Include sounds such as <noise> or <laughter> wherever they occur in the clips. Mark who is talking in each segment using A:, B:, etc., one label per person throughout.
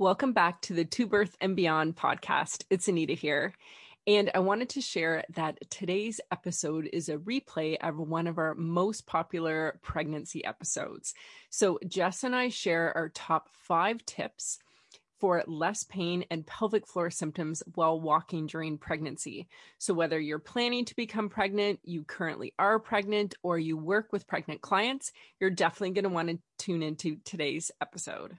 A: Welcome back to the To Birth and Beyond podcast. It's Anita here. And I wanted to share that today's episode is a replay of one of our most popular pregnancy episodes. So, Jess and I share our top five tips for less pain and pelvic floor symptoms while walking during pregnancy. So, whether you're planning to become pregnant, you currently are pregnant, or you work with pregnant clients, you're definitely going to want to tune into today's episode.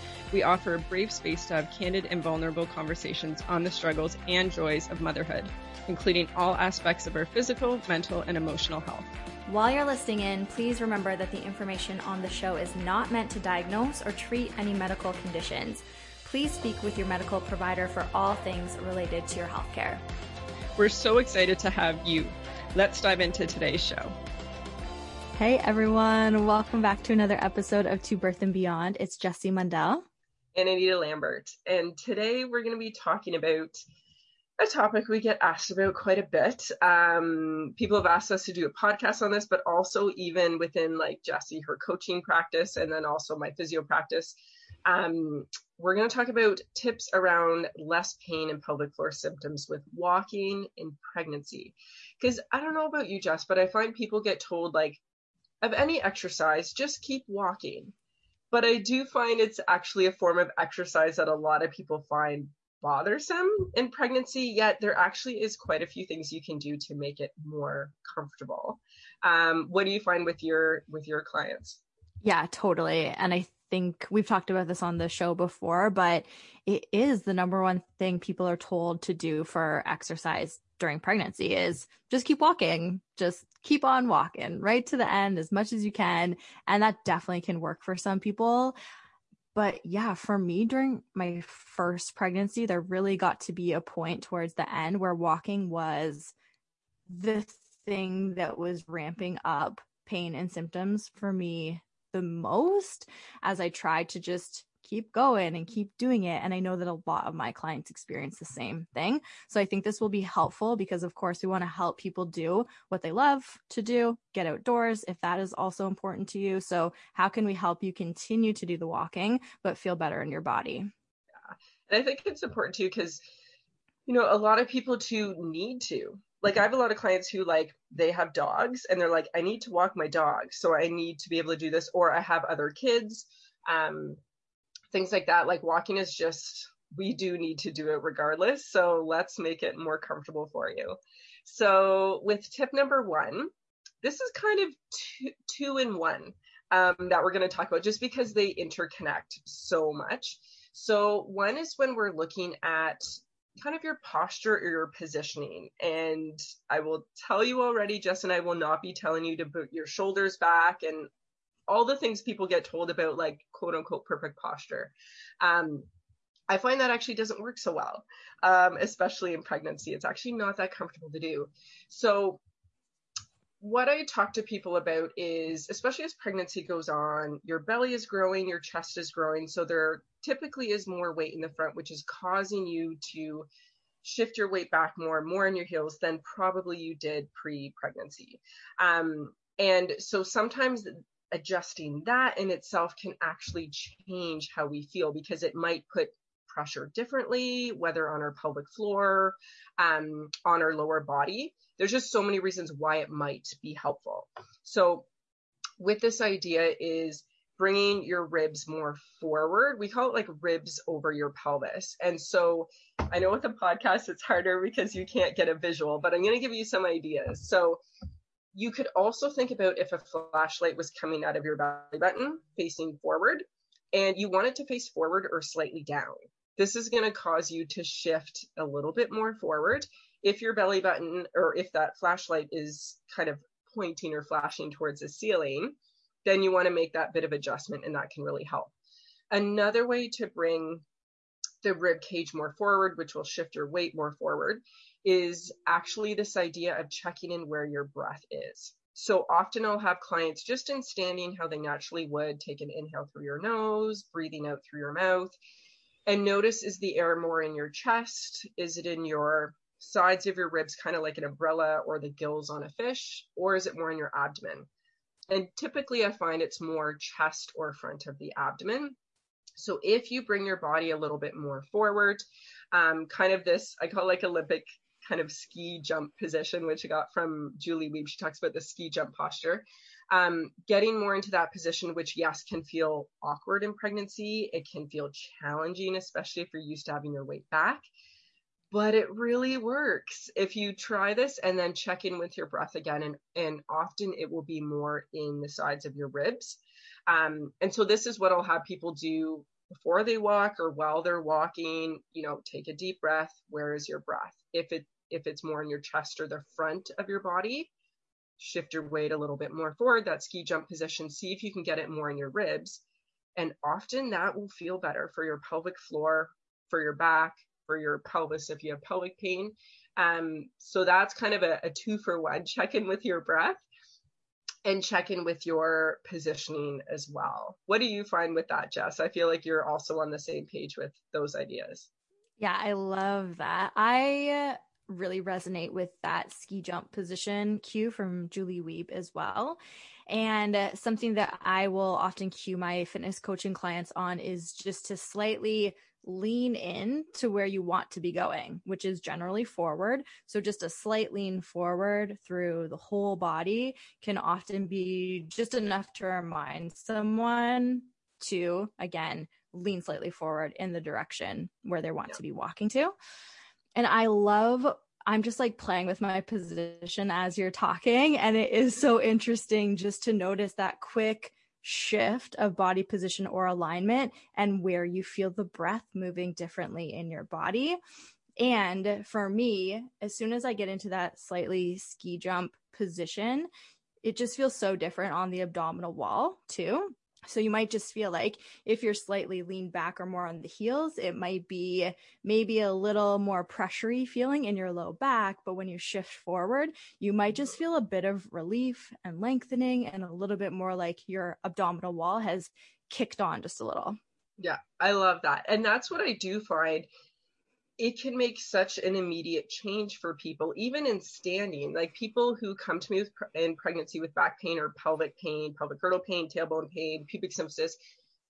B: We offer a brave space to have candid and vulnerable conversations on the struggles and joys of motherhood including all aspects of our physical, mental, and emotional health.
C: While you're listening in, please remember that the information on the show is not meant to diagnose or treat any medical conditions. Please speak with your medical provider for all things related to your healthcare.
B: We're so excited to have you. Let's dive into today's show.
C: Hey everyone, welcome back to another episode of To Birth and Beyond. It's Jessie Mundell
B: and Anita Lambert. And today we're going to be talking about a topic we get asked about quite a bit. Um, people have asked us to do a podcast on this, but also even within like Jessie, her coaching practice, and then also my physio practice. Um, we're going to talk about tips around less pain and pelvic floor symptoms with walking in pregnancy. Because I don't know about you, Jess, but I find people get told like, of any exercise, just keep walking. But I do find it's actually a form of exercise that a lot of people find bothersome in pregnancy, yet there actually is quite a few things you can do to make it more comfortable. Um, what do you find with your with your clients?
C: Yeah, totally. And I think we've talked about this on the show before, but it is the number one thing people are told to do for exercise during pregnancy is just keep walking, just keep on walking right to the end as much as you can. And that definitely can work for some people. But yeah, for me during my first pregnancy, there really got to be a point towards the end where walking was the thing that was ramping up pain and symptoms for me the most as I try to just keep going and keep doing it. And I know that a lot of my clients experience the same thing. So I think this will be helpful because, of course, we want to help people do what they love to do, get outdoors if that is also important to you. So, how can we help you continue to do the walking, but feel better in your body?
B: Yeah. And I think it's important too because, you know, a lot of people too need to. Like I have a lot of clients who like they have dogs and they're like, I need to walk my dog, so I need to be able to do this, or I have other kids. Um, things like that. Like walking is just, we do need to do it regardless. So let's make it more comfortable for you. So with tip number one, this is kind of two, two in one um, that we're going to talk about just because they interconnect so much. So one is when we're looking at kind of your posture or your positioning. And I will tell you already, Jess and I will not be telling you to put your shoulders back and all the things people get told about like quote unquote perfect posture. Um, I find that actually doesn't work so well, um, especially in pregnancy. It's actually not that comfortable to do. So, what I talk to people about is, especially as pregnancy goes on, your belly is growing, your chest is growing. So, there typically is more weight in the front, which is causing you to shift your weight back more, more in your heels than probably you did pre pregnancy. Um, and so sometimes adjusting that in itself can actually change how we feel because it might put pressure differently, whether on our pelvic floor, um, on our lower body. There's just so many reasons why it might be helpful. So, with this idea is bringing your ribs more forward. We call it like ribs over your pelvis. And so, I know with a podcast it's harder because you can't get a visual, but I'm going to give you some ideas. So, you could also think about if a flashlight was coming out of your belly button facing forward and you want it to face forward or slightly down. This is going to cause you to shift a little bit more forward. If your belly button or if that flashlight is kind of pointing or flashing towards the ceiling, then you want to make that bit of adjustment and that can really help. Another way to bring the rib cage more forward, which will shift your weight more forward, is actually this idea of checking in where your breath is. So often I'll have clients just in standing how they naturally would take an inhale through your nose, breathing out through your mouth, and notice is the air more in your chest? Is it in your sides of your ribs, kind of like an umbrella or the gills on a fish, or is it more in your abdomen? And typically I find it's more chest or front of the abdomen. So if you bring your body a little bit more forward, um, kind of this, I call like Olympic kind of ski jump position, which I got from Julie Wiebe. She talks about the ski jump posture. Um, getting more into that position, which yes, can feel awkward in pregnancy. It can feel challenging, especially if you're used to having your weight back. But it really works if you try this and then check in with your breath again. And, and often it will be more in the sides of your ribs. Um, and so this is what I'll have people do before they walk or while they're walking, you know, take a deep breath. Where is your breath? If it if it's more in your chest or the front of your body, shift your weight a little bit more forward, that ski jump position, see if you can get it more in your ribs. And often that will feel better for your pelvic floor, for your back, for your pelvis if you have pelvic pain. Um, so that's kind of a, a two for one. Check in with your breath and check in with your positioning as well. What do you find with that, Jess? I feel like you're also on the same page with those ideas.
C: Yeah, I love that. I really resonate with that ski jump position cue from Julie Wiebe as well. And uh, something that I will often cue my fitness coaching clients on is just to slightly lean in to where you want to be going, which is generally forward. So just a slight lean forward through the whole body can often be just enough to remind someone to, again, lean slightly forward in the direction where they want yeah. to be walking to. And I love I'm just like playing with my position as you're talking. And it is so interesting just to notice that quick shift of body position or alignment and where you feel the breath moving differently in your body. And for me, as soon as I get into that slightly ski jump position, it just feels so different on the abdominal wall too. So you might just feel like if you're slightly leaned back or more on the heels, it might be maybe a little more pressury feeling in your low back. But when you shift forward, you might just feel a bit of relief and lengthening and a little bit more like your abdominal wall has kicked on just a little.
B: Yeah, I love that. And that's what I do find it can make such an immediate change for people, even in standing. Like people who come to me with, in pregnancy with back pain or pelvic pain, pelvic girdle pain, tailbone pain, pubic symphysis,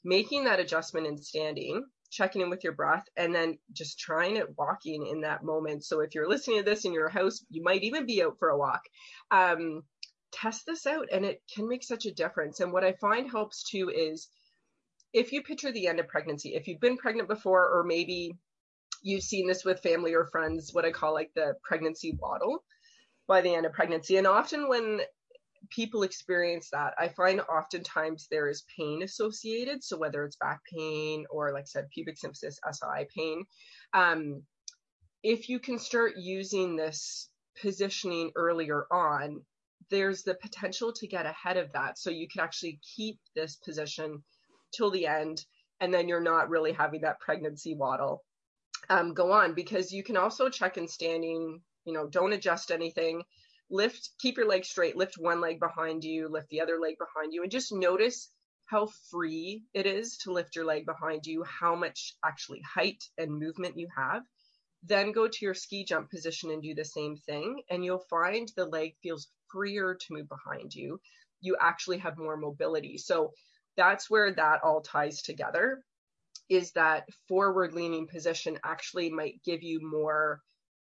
B: making that adjustment in standing, checking in with your breath, and then just trying it walking in that moment. So if you're listening to this in your house, you might even be out for a walk. Um, test this out, and it can make such a difference. And what I find helps too is if you picture the end of pregnancy, if you've been pregnant before, or maybe you've seen this with family or friends, what I call like the pregnancy waddle by the end of pregnancy. And often when people experience that, I find oftentimes there is pain associated. So whether it's back pain or like I said, pubic symphysis, SI pain, um, if you can start using this positioning earlier on, there's the potential to get ahead of that. So you can actually keep this position till the end, and then you're not really having that pregnancy waddle um, go on because you can also check in standing, you know, don't adjust anything. Lift, keep your leg straight, lift one leg behind you, lift the other leg behind you, and just notice how free it is to lift your leg behind you, how much actually height and movement you have. Then go to your ski jump position and do the same thing, and you'll find the leg feels freer to move behind you. You actually have more mobility. So that's where that all ties together is that forward leaning position actually might give you more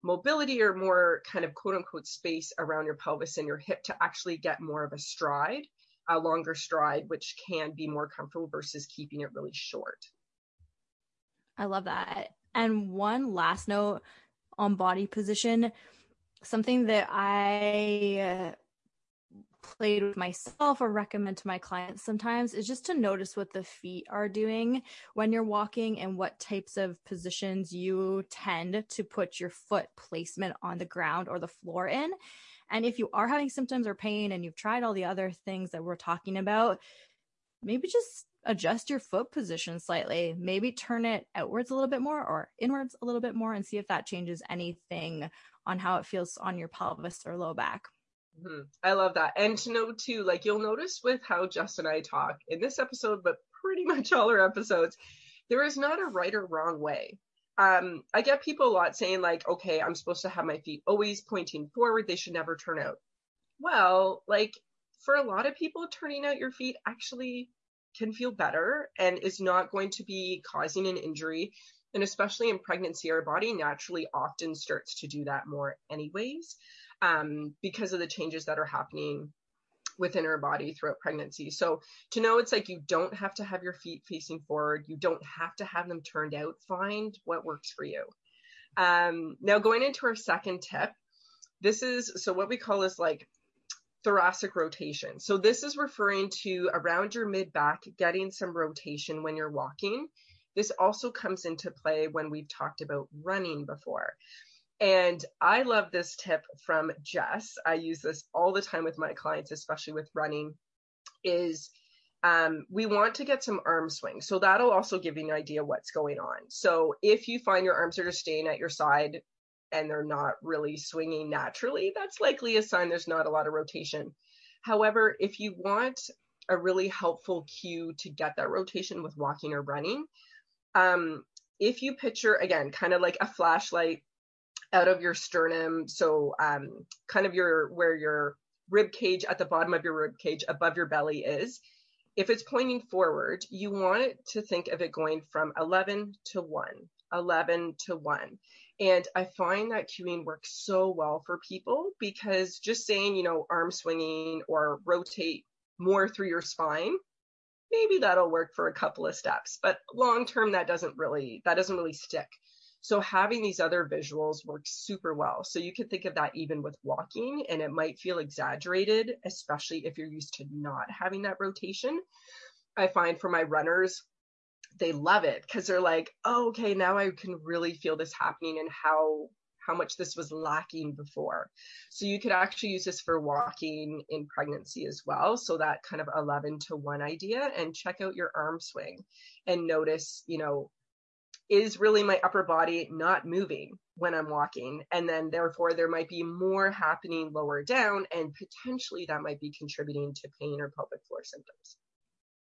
B: mobility or more kind of quote unquote space around your pelvis and your hip to actually get more of a stride, a longer stride, which can be more comfortable versus keeping it really short.
C: I love that. And one last note on body position something that I played with myself or recommend to my clients sometimes is just to notice what the feet are doing when you're walking and what types of positions you tend to put your foot placement on the ground or the floor in. And if you are having symptoms or pain and you've tried all the other things that we're talking about, maybe just adjust your foot position slightly. Maybe turn it outwards a little bit more or inwards a little bit more and see if that changes anything on how it feels on your pelvis or low back.
B: Mm-hmm. I love that. And to know too, like you'll notice with how Justin and I talk in this episode, but pretty <laughs> much all our episodes, there is not a right or wrong way. Um, I get people a lot saying like, okay, I'm supposed to have my feet always pointing forward. They should never turn out. Well, like for a lot of people, turning out your feet actually can feel better and is not going to be causing an injury. And especially in pregnancy, our body naturally often starts to do that more, anyways, um, because of the changes that are happening within our body throughout pregnancy. So to know it's like you don't have to have your feet facing forward, you don't have to have them turned out, find what works for you. Um, now, going into our second tip, this is so what we call is like thoracic rotation. So this is referring to around your mid back, getting some rotation when you're walking. This also comes into play when we've talked about running before. And I love this tip from Jess. I use this all the time with my clients, especially with running, is um, we want to get some arm swing. So that'll also give you an idea what's going on. So if you find your arms are just staying at your side and they're not really swinging naturally, that's likely a sign there's not a lot of rotation. However, if you want a really helpful cue to get that rotation with walking or running, um, if you picture again, kind of like a flashlight out of your sternum, so um, kind of your where your rib cage at the bottom of your rib cage above your belly is. If it's pointing forward, you want to think of it going from 11 to 1, 11 to 1. And I find that cueing works so well for people because just saying, you know, arm swinging or rotate more through your spine, maybe that'll work for a couple of steps, but long term that doesn't really that doesn't really stick. So having these other visuals works super well. So you can think of that even with walking and it might feel exaggerated, especially if you're used to not having that rotation. I find for my runners, they love it because they're like, oh, okay, now I can really feel this happening and how how much this was lacking before. So you could actually use this for walking in pregnancy as well. So that kind of 11 to 1 idea and check out your arm swing and notice, you know, is really my upper body not moving when I'm walking? And then therefore there might be more happening lower down and potentially that might be contributing to pain or pelvic floor symptoms.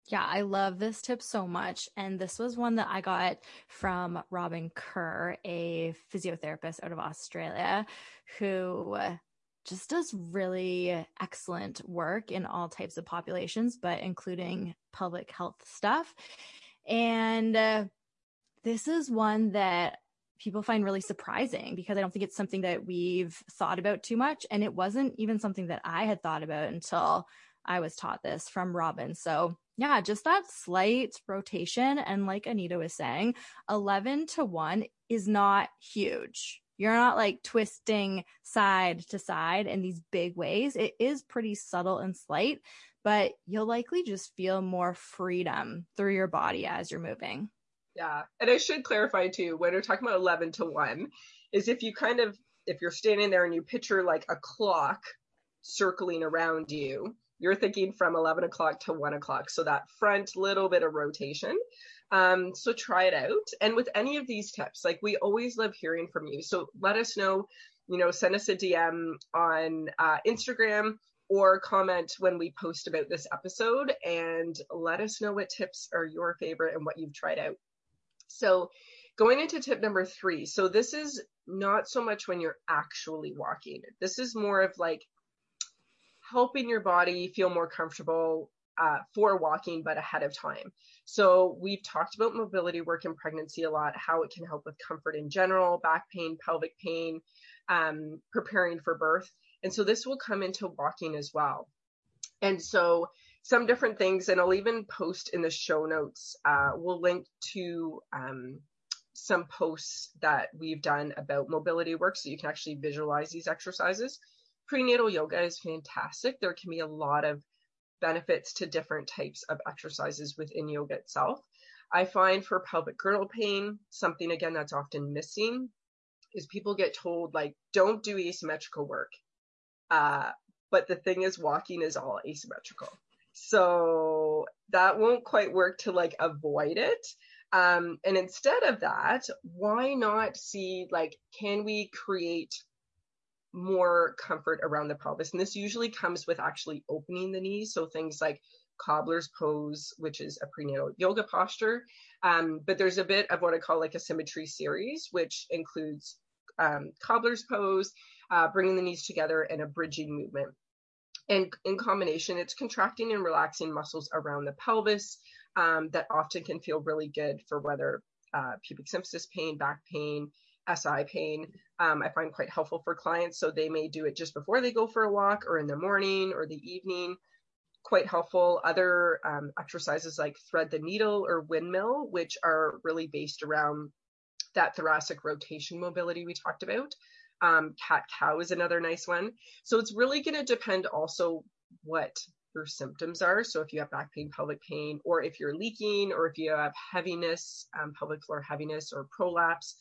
C: Yeah, I love this tip so much. And this was one that I got from Robin Kerr, a physiotherapist out of Australia, who just does really excellent work in all types of populations, but including pelvic health stuff. And uh, this is one that people find really surprising because I don't think it's something that we've thought about too much. And it wasn't even something that I had thought about until I was taught this from Robin. So yeah, just that slight rotation. And like Anita was saying, 11 to 1 is not huge. You're not like twisting side to side in these big ways. It is pretty subtle and slight, but you'll likely just feel more freedom through your body as you're moving.
B: Yeah. And I should clarify too, when we're talking about 11 to 1, is if you kind of, if you're standing there and you picture like a clock circling around you, you're thinking from 11 o'clock to 1 o'clock. So that front little bit of rotation. Um, so try it out. And with any of these tips, like we always love hearing from you. So let us know, you know, send us a DM on uh, Instagram or comment when we post about this episode and let us know what tips are your favorite and what you've tried out. So going into tip number three. So this is not so much when you're actually walking. This is more of like helping your body feel more comfortable uh, for walking, but ahead of time. So we've talked about mobility work in pregnancy a lot, how it can help with comfort in general, back pain, pelvic pain, um, preparing for birth. And so this will come into walking as well. And so some different things, and I'll even post in the show notes, uh, we'll link to um, some posts that we've done about mobility work so you can actually visualize these exercises prenatal yoga is fantastic. There can be a lot of benefits to different types of exercises within yoga itself. I find for pelvic girdle pain, something again that's often missing is people get told like, don't do asymmetrical work. Uh, but the thing is walking is all asymmetrical. So that won't quite work to like avoid it. Um, and instead of that, why not see like, can we create more comfort around the pelvis. And this usually comes with actually opening the knees. So things like cobbler's pose, which is a prenatal yoga posture. Um, but there's a bit of what I call like a symmetry series, which includes um, cobbler's pose, uh, bringing the knees together, and a bridging movement. And in combination, it's contracting and relaxing muscles around the pelvis um, that often can feel really good for whether uh, pubic symphysis pain, back pain, SI pain, um, I find quite helpful for clients. So they may do it just before they go for a walk or in the morning or the evening. Quite helpful. Other um, exercises like thread the needle or windmill, which are really based around that thoracic rotation mobility we talked about. Um, cat cow is another nice one. So it's really going to depend also what your symptoms are. So if you have back pain, pelvic pain, or if you're leaking, or if you have heaviness, um, pelvic floor heaviness, or prolapse,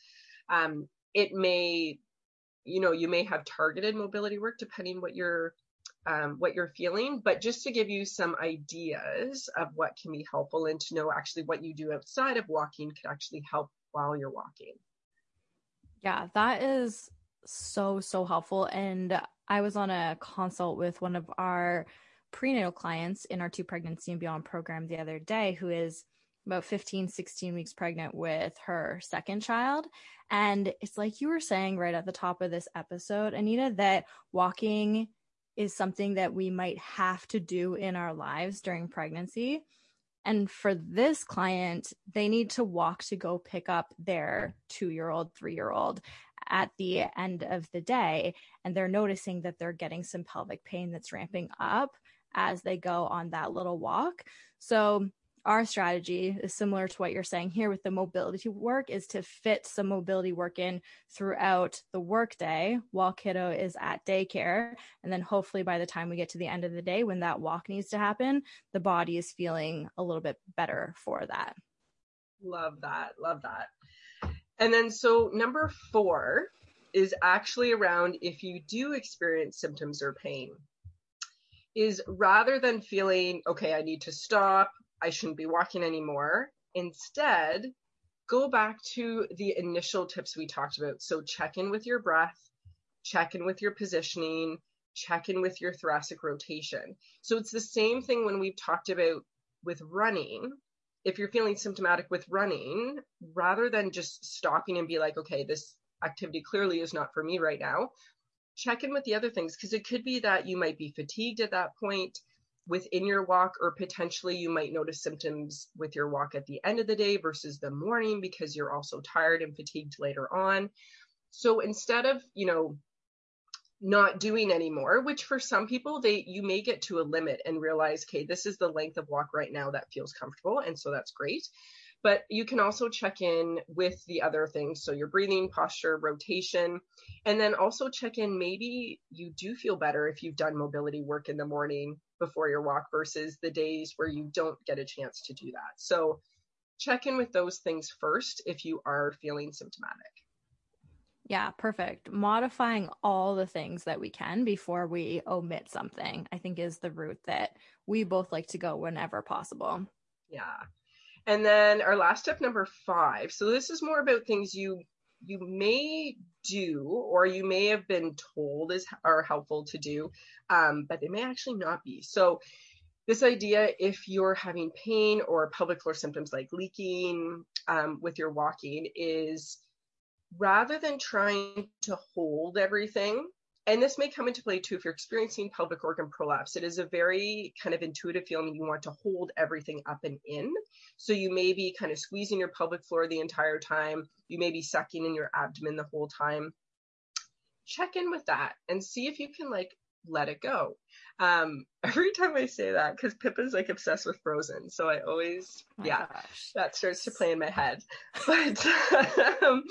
B: um, it may, you know, you may have targeted mobility work depending what you're um, what you're feeling, but just to give you some ideas of what can be helpful and to know actually what you do outside of walking could actually help while you're walking.
C: Yeah, that is so, so helpful. And I was on a consult with one of our prenatal clients in our two pregnancy and beyond program the other day who is about 15, 16 weeks pregnant with her second child. And it's like you were saying right at the top of this episode, Anita, that walking is something that we might have to do in our lives during pregnancy. And for this client, they need to walk to go pick up their two year old, three year old at the end of the day. And they're noticing that they're getting some pelvic pain that's ramping up as they go on that little walk. So our strategy is similar to what you're saying here with the mobility work is to fit some mobility work in throughout the workday while kiddo is at daycare and then hopefully by the time we get to the end of the day when that walk needs to happen the body is feeling a little bit better for that
B: love that love that and then so number 4 is actually around if you do experience symptoms or pain is rather than feeling okay i need to stop I shouldn't be walking anymore. Instead, go back to the initial tips we talked about. So check in with your breath, check in with your positioning, check in with your thoracic rotation. So it's the same thing when we've talked about with running. If you're feeling symptomatic with running, rather than just stopping and be like, okay, this activity clearly is not for me right now, check in with the other things because it could be that you might be fatigued at that point within your walk, or potentially you might notice symptoms with your walk at the end of the day versus the morning because you're also tired and fatigued later on. So instead of, you know, not doing anymore, which for some people they you may get to a limit and realize, okay, this is the length of walk right now that feels comfortable, and so that's great. But you can also check in with the other things. So your breathing, posture, rotation, and then also check in. Maybe you do feel better if you've done mobility work in the morning before your walk versus the days where you don't get a chance to do that. So check in with those things first if you are feeling symptomatic.
C: Yeah, perfect. Modifying all the things that we can before we omit something, I think is the route that we both like to go whenever possible.
B: Yeah. And then our last step number five. So this is more about things you you may do or you may have been told is are helpful to do, um, but they may actually not be. So this idea, if you're having pain or pelvic floor symptoms like leaking um, with your walking, is rather than trying to hold everything, and this may come into play too if you're experiencing pelvic organ prolapse. It is a very kind of intuitive feeling. You want to hold everything up and in. So you may be kind of squeezing your pelvic floor the entire time. You may be sucking in your abdomen the whole time. Check in with that and see if you can like let it go. Um, <laughs> every time I say that, because Pippa's like obsessed with Frozen, so I always, oh yeah, gosh. that starts to play in my head. <laughs> But um,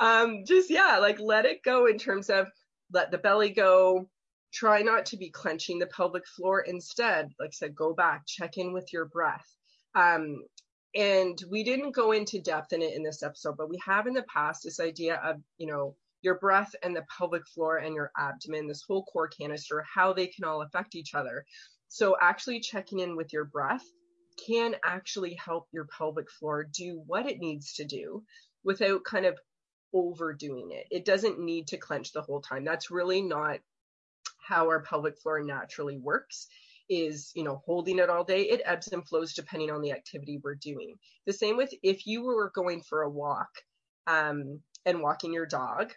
B: um, just yeah, like let it go in terms of let the belly go. Try not to be clenching the pelvic floor. Instead, like I said, go back, check in with your breath. Um, and we didn't go into depth in it in this episode, but we have in the past this idea of, you know, your breath and the pelvic floor and your abdomen, this whole core canister, how they can all affect each other. So actually checking in with your breath can actually help your pelvic floor do what it needs to do without kind of overdoing it. It doesn't need to clench the whole time. That's really not how our pelvic floor naturally works is you know holding it all day it ebbs and flows depending on the activity we're doing the same with if you were going for a walk um, and walking your dog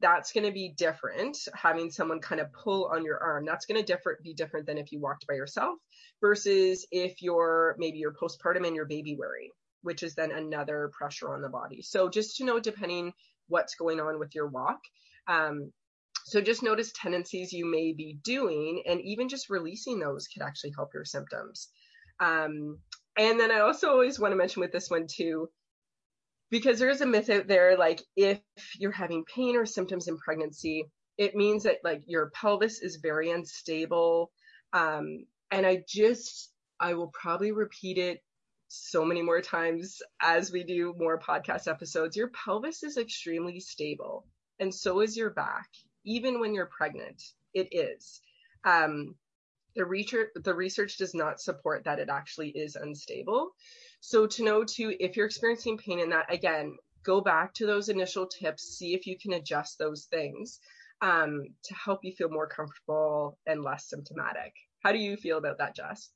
B: that's going to be different having someone kind of pull on your arm that's going to different be different than if you walked by yourself versus if you're maybe you're postpartum and you're baby wearing which is then another pressure on the body so just to know depending what's going on with your walk um, so just notice tendencies you may be doing, and even just releasing those could actually help your symptoms. Um, and then I also always want to mention with this one too, because there is a myth out there like if you're having pain or symptoms in pregnancy, it means that like your pelvis is very unstable. Um, and I just, I will probably repeat it so many more times as we do more podcast episodes. Your pelvis is extremely stable, and so is your back even when you're pregnant. It is. Um, the research, the research does not support that it actually is unstable. So to know to if you're experiencing pain in that, again, go back to those initial tips, see if you can adjust those things um, to help you feel more comfortable and less symptomatic. How do you feel about that, Jess?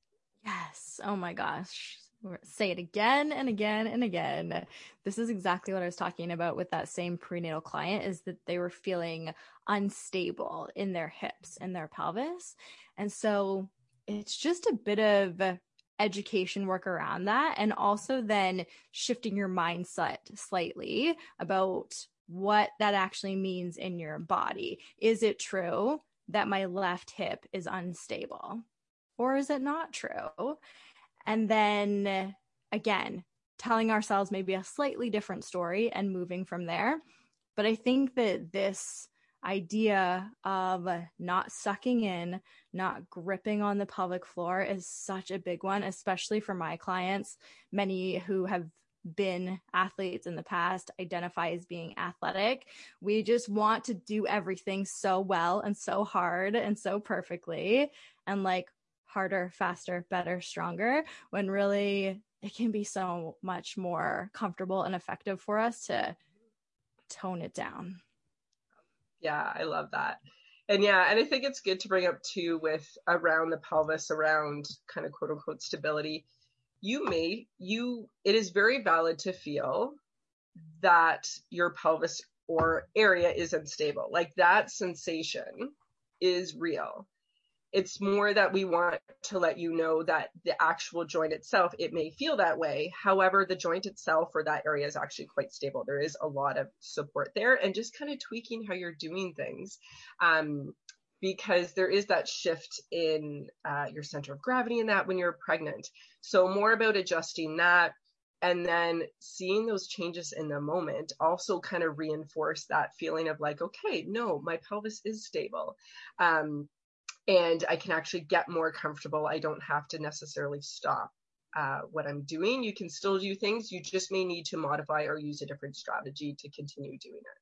C: Yes. Oh my gosh say it again and again and again. This is exactly what I was talking about with that same prenatal client is that they were feeling unstable in their hips and their pelvis. And so it's just a bit of education work around that and also then shifting your mindset slightly about what that actually means in your body. Is it true that my left hip is unstable? Or is it not true? And then again, telling ourselves maybe a slightly different story and moving from there. But I think that this idea of not sucking in, not gripping on the pelvic floor is such a big one, especially for my clients. Many who have been athletes in the past identify as being athletic. We just want to do everything so well and so hard and so perfectly. And like, harder, faster, better, stronger, when really it can be so much more comfortable and effective for us to tone it down.
B: Yeah, I love that. And yeah, and I think it's good to bring up too with around the pelvis, around kind of quote unquote stability. You may, you, it is very valid to feel that your pelvis or area is unstable. Like that sensation is real. It's more that we want to let you know that the actual joint itself, it may feel that way. However, the joint itself or that area is actually quite stable. There is a lot of support there and just kind of tweaking how you're doing things. Um, because there is that shift in uh, your center of gravity in that when you're pregnant. So more about adjusting that and then seeing those changes in the moment also kind of reinforce that feeling of like, okay, no, my pelvis is stable. Um, and I can actually get more comfortable. I don't have to necessarily stop uh, what I'm doing. You can still do things. You just may need to modify or use a different strategy to continue doing it.